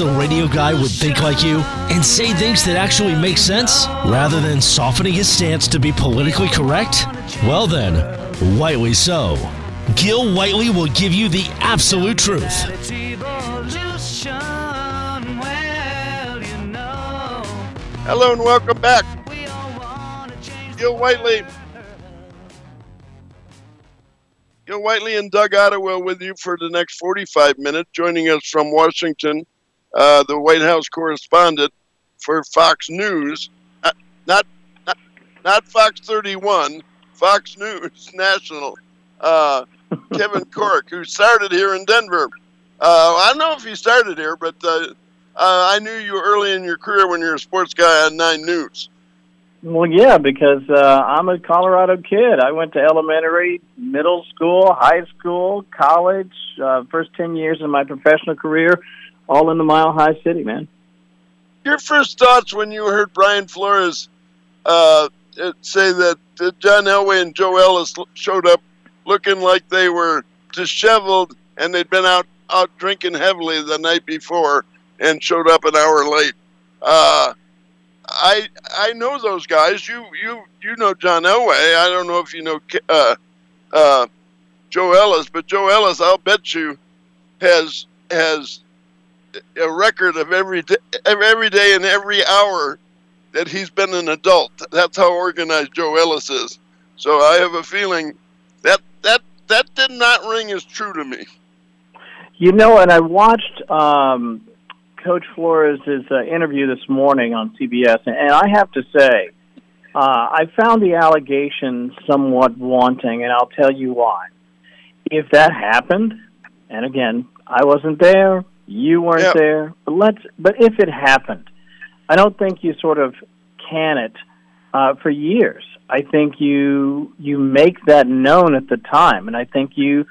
national radio guy would think like you and say things that actually make sense rather than softening his stance to be politically correct? Well, then, Whiteley so. Gil Whiteley will give you the absolute truth. Hello and welcome back. Gil Whiteley. Gil Whiteley and Doug Ottawell with you for the next 45 minutes, joining us from Washington, uh, the White House correspondent for Fox News, uh, not, not, not Fox 31, Fox News National, uh, Kevin Corke, who started here in Denver. Uh, I don't know if he started here, but uh, uh, I knew you early in your career when you were a sports guy on Nine News. Well, yeah, because uh, I'm a Colorado kid. I went to elementary, middle school, high school, college. Uh, first ten years of my professional career, all in the Mile High City, man. Your first thoughts when you heard Brian Flores uh, say that John Elway and Joe Ellis showed up looking like they were disheveled and they'd been out out drinking heavily the night before and showed up an hour late. Uh, I I know those guys. You you you know John Elway. I don't know if you know uh, uh, Joe Ellis, but Joe Ellis, I'll bet you, has has a record of every day, every day and every hour that he's been an adult. That's how organized Joe Ellis is. So I have a feeling that that that did not ring as true to me. You know, and I watched um, Coach Flores' uh, interview this morning on CBS, and I have to say, uh, I found the allegation somewhat wanting, and I'll tell you why. If that happened, and again, I wasn't there, you weren't yep. there, but let's. But if it happened, I don't think you sort of can it uh, for years. I think you you make that known at the time, and I think you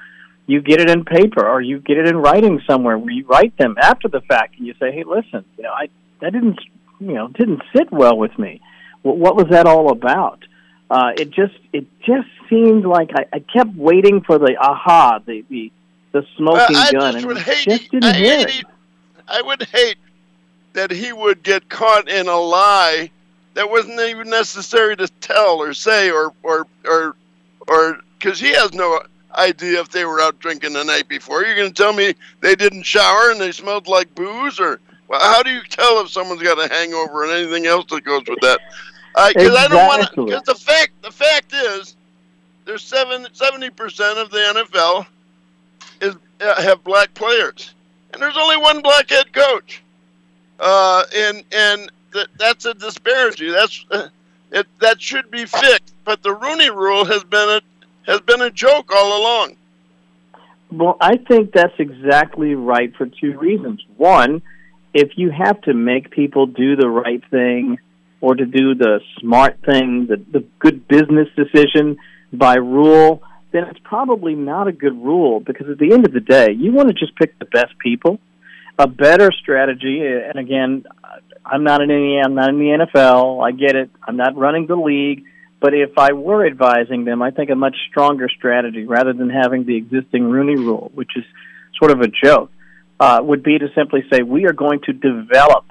you get it in paper or you get it in writing somewhere where you write them after the fact and you say, "Hey, listen, you know, I that didn't you know didn't sit well with me. What, what was that all about?" Uh, it just it just seemed like I, I kept waiting for the aha, the the the smoking I gun, just and hate just didn't I hear hate it. I would hate that he would get caught in a lie that wasn't even necessary to tell or say or or or or because he has no idea if they were out drinking the night before. You're going to tell me they didn't shower and they smelled like booze, or well, how do you tell if someone's got a hangover and anything else that goes with that? Because uh, exactly. I don't want to. Because the fact the fact is, there's seven seventy percent of the NFL is uh, have black players, and there's only one black head coach, uh, and and th- that's a disparity. That's uh, it. That should be fixed. But the Rooney Rule has been a has been a joke all along. Well, I think that's exactly right for two reasons. One, if you have to make people do the right thing or to do the smart thing, the, the good business decision by rule, then it's probably not a good rule because at the end of the day, you want to just pick the best people. A better strategy, and again, I'm not in any, I'm not in the NFL. I get it. I'm not running the league. But if I were advising them, I think a much stronger strategy, rather than having the existing Rooney Rule, which is sort of a joke, uh, would be to simply say we are going to develop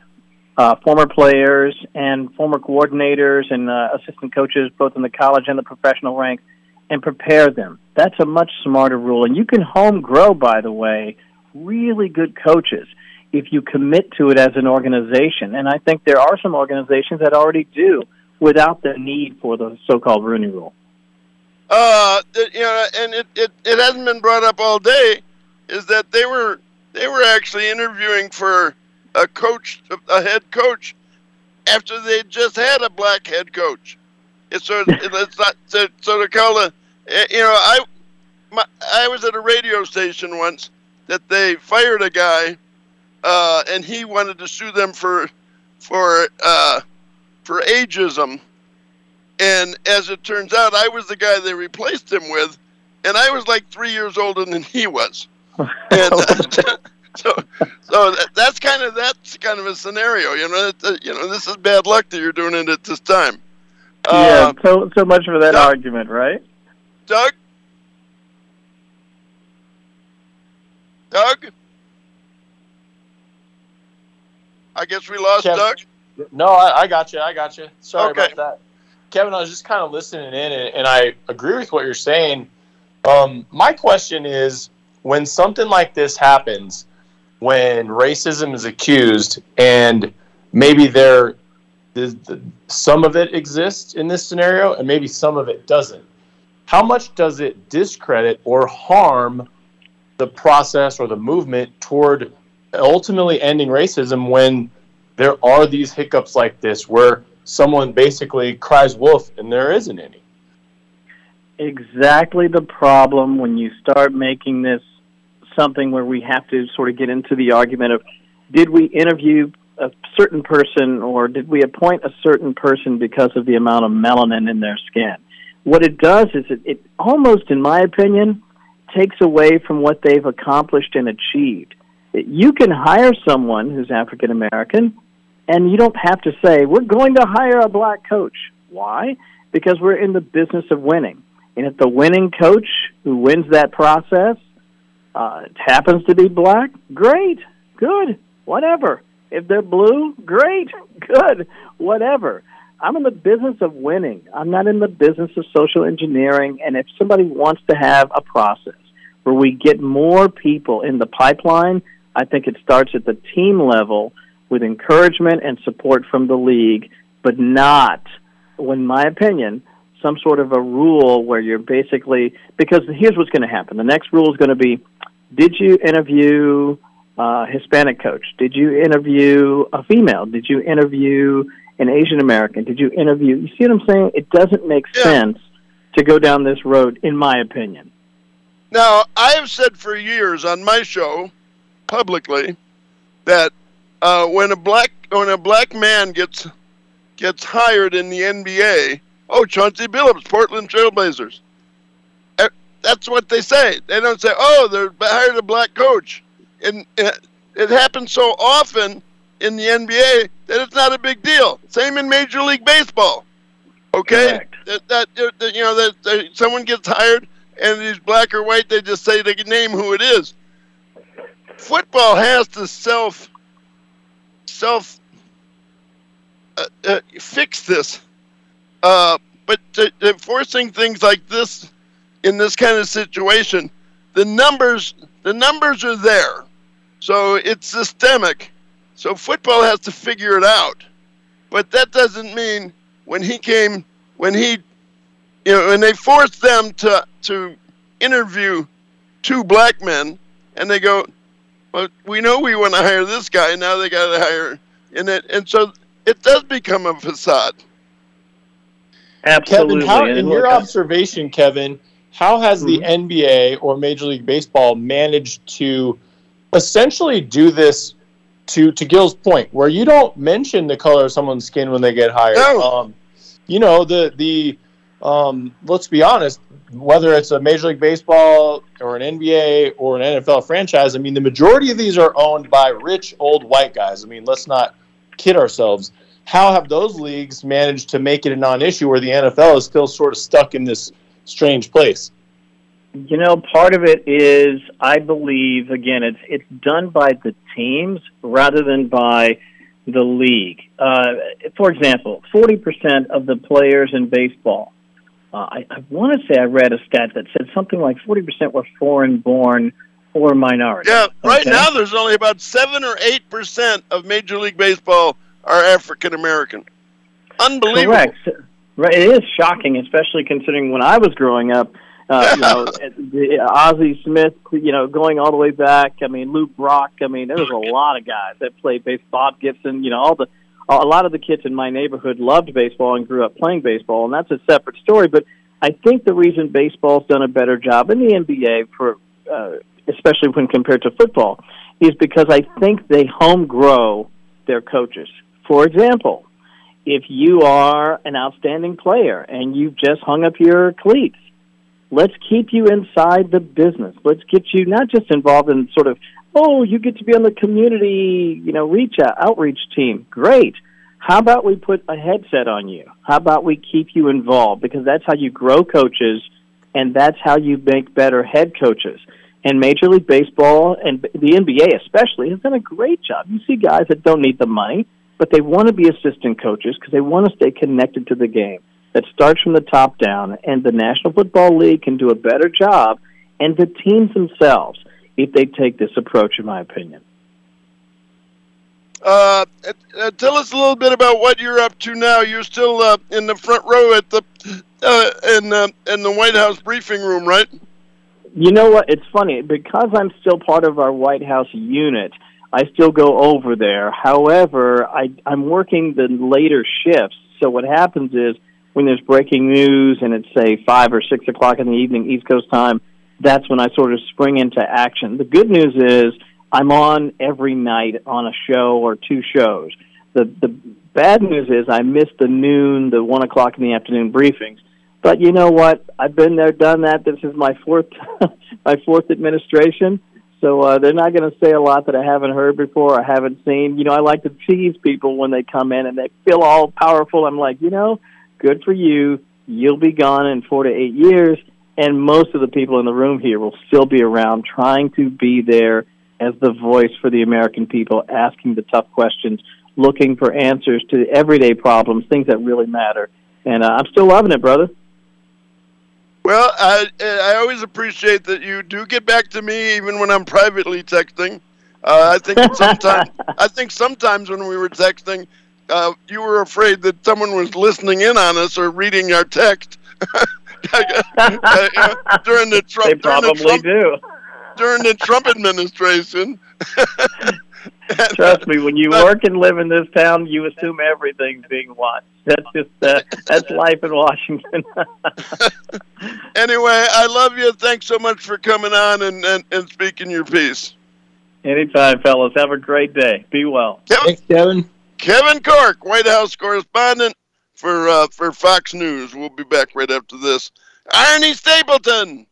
uh, former players and former coordinators and uh, assistant coaches, both in the college and the professional ranks, and prepare them. That's a much smarter rule. And you can home grow, by the way, really good coaches if you commit to it as an organization. And I think there are some organizations that already do without the need for the so-called Rooney Rule. Uh, you know, and it, it, it hasn't been brought up all day, is that they were they were actually interviewing for a coach, a head coach, after they just had a black head coach. It's so it's not so, so to call a, eh, you know, I my, I was at a radio station once that they fired a guy, uh, and he wanted to sue them for for uh, for ageism. And as it turns out, I was the guy they replaced him with, and I was like three years older than he was. And uh, so, so that, that's kind of that's kind of a scenario. You know, uh, you know, this is bad luck that you're doing it at this time. Yeah. Uh, so so much for that Doug, argument, right? Doug. Doug. I guess we lost Kevin- Doug. No, I, I got you. I got you. Sorry Okay. about that. Kevin, I was just kind of listening in, and, and I agree with what you're saying. Um, my question is when something like this happens, when racism is accused, and maybe there, the, the, some of it exists in this scenario, and maybe some of it doesn't. How much does it discredit or harm the process or the movement toward ultimately ending racism when there are these hiccups like this where someone basically cries wolf and there isn't any. exactly the problem when you start making this something where we have to sort of get into the argument of did we interview a certain person or did we appoint a certain person because of the amount of melanin in their skin? What it does is it, it almost, in my opinion, takes away from what they've accomplished and achieved. You can hire someone who's African American, and you don't have to say, we're going to hire a black coach. Why? Because we're in the business of winning. And if the winning coach who wins that process uh, happens to be black, great, good, whatever. If they're blue, great, good, whatever. I'm in the business of winning. I'm not in the business of social engineering. And if somebody wants to have a process where we get more people in the pipeline, I think it starts at the team level with encouragement and support from the league, but not, in my opinion, some sort of a rule where you're basically because here's what's going to happen. The next rule is going to be: Did you interview a Hispanic coach? Did you interview a female? Did you interview an Asian American? Did you interview? You see what I'm saying? It doesn't make Yeah. sense to go down this road, in my opinion. Now, I have said for years on my show, publicly, that uh, when a black when a black man gets gets hired in the NBA, oh Chauncey Billups, Portland Trailblazers. Eh, That's what they say. They don't say, oh, they're hired a black coach, and it, happens so often in the NBA that it's not a big deal. Same in Major League Baseball. Okay, that, that, that you know that, that someone gets hired and he's black or white, they just say they can name who it is. Football has to self self uh, uh, fix this, uh, but to, to forcing things like this in this kind of situation, the numbers the numbers are there, so it's systemic. So football has to figure it out, but that doesn't mean when he came when he you know when they forced them to to interview two black men and they go well we know we want to hire this guy and now they got to hire and it and so it does become a facade Absolutely. Kevin, how, And in your observation, Kevin, how has the mm-hmm. NBA or Major League Baseball managed to essentially do this to to Gil's point, where you don't mention the color of someone's skin when they get hired? No. Um, you know the the um, let's be honest, whether it's a Major League Baseball or an NBA or an NFL franchise, I mean the majority of these are owned by rich old white guys. I mean, let's not kid ourselves. How have those leagues managed to make it a non-issue where the NFL is still sort of stuck in this strange place? You know, part of it is, I believe, again, it's it's done by the teams rather than by the league. Uh, for example, forty percent of the players in baseball. Uh, I, I want to say I read a stat that said something like forty percent were foreign-born or minority. yeah right Okay? now there's only about 7 or 8 percent of major league baseball are african american unbelievable Correct. Right. It is shocking, especially considering when I was growing up. Uh, you know, the Ozzie Smith. You know, going all the way back. I mean, Lou Brock. I mean, there was a lot of guys that played baseball. Bob Gibson. You know, all the a lot of the kids in my neighborhood loved baseball and grew up playing baseball, and that's a separate story. But I think the reason baseball's done a better job in the NBA for, uh, especially when compared to football, is because I think they home grow their coaches. For example, if you are an outstanding player and you've just hung up your cleats, let's keep you inside the business. Let's get you not just involved in sort of, oh, you get to be on the community, you know, reach out, outreach team. Great. How about we put a headset on you? How about we keep you involved? Because that's how you grow coaches and that's how you make better head coaches. And Major League Baseball and the NBA especially has done a great job. You see guys that don't need the money, but they want to be assistant coaches because they want to stay connected to the game. That starts from the top down, and the National Football League can do a better job, and the teams themselves, if they take this approach, in my opinion. Uh, uh, tell us a little bit about what you're up to now. You're still uh, in the front row at the uh, in uh, in the White House briefing room, right? You know what? It's funny because I'm still part of our White House unit. I still go over there. However, I, I'm working the later shifts. So what happens is when there's breaking news and it's say five or six o'clock in the evening East Coast time, that's when I sort of spring into action. The good news is I'm on every night on a show or two shows. The the bad news is I missed the noon, the one o'clock in the afternoon briefings. But you know what? I've been there, done that. This is my fourth my fourth administration, so uh, they're not going to say a lot that I haven't heard before or haven't seen. You know, I like to tease people when they come in and they feel all powerful. I'm like, you know, good for you. You'll be gone in four to eight years, and most of the people in the room here will still be around, trying to be there as the voice for the American people, asking the tough questions, looking for answers to everyday problems, things that really matter. And uh, I'm still loving it, brother. Well, I I always appreciate that you do get back to me even when I'm privately texting. Uh, I think sometimes I think sometimes when we were texting, uh, you were afraid that someone was listening in on us or reading our text. uh, during the Trump, they probably the Trump, do during the Trump administration. Trust me, when you work and live in this town, you assume everything's being watched. That's just uh, that's life in Washington. anyway, I love you. Thanks so much for coming on and, and, and speaking your piece. Anytime, fellas. Have a great day. Be well. Kevin, Thanks, Kevin. Kevin Corke, White House correspondent for uh, for Fox News. We'll be back right after this. Arnie Stapleton.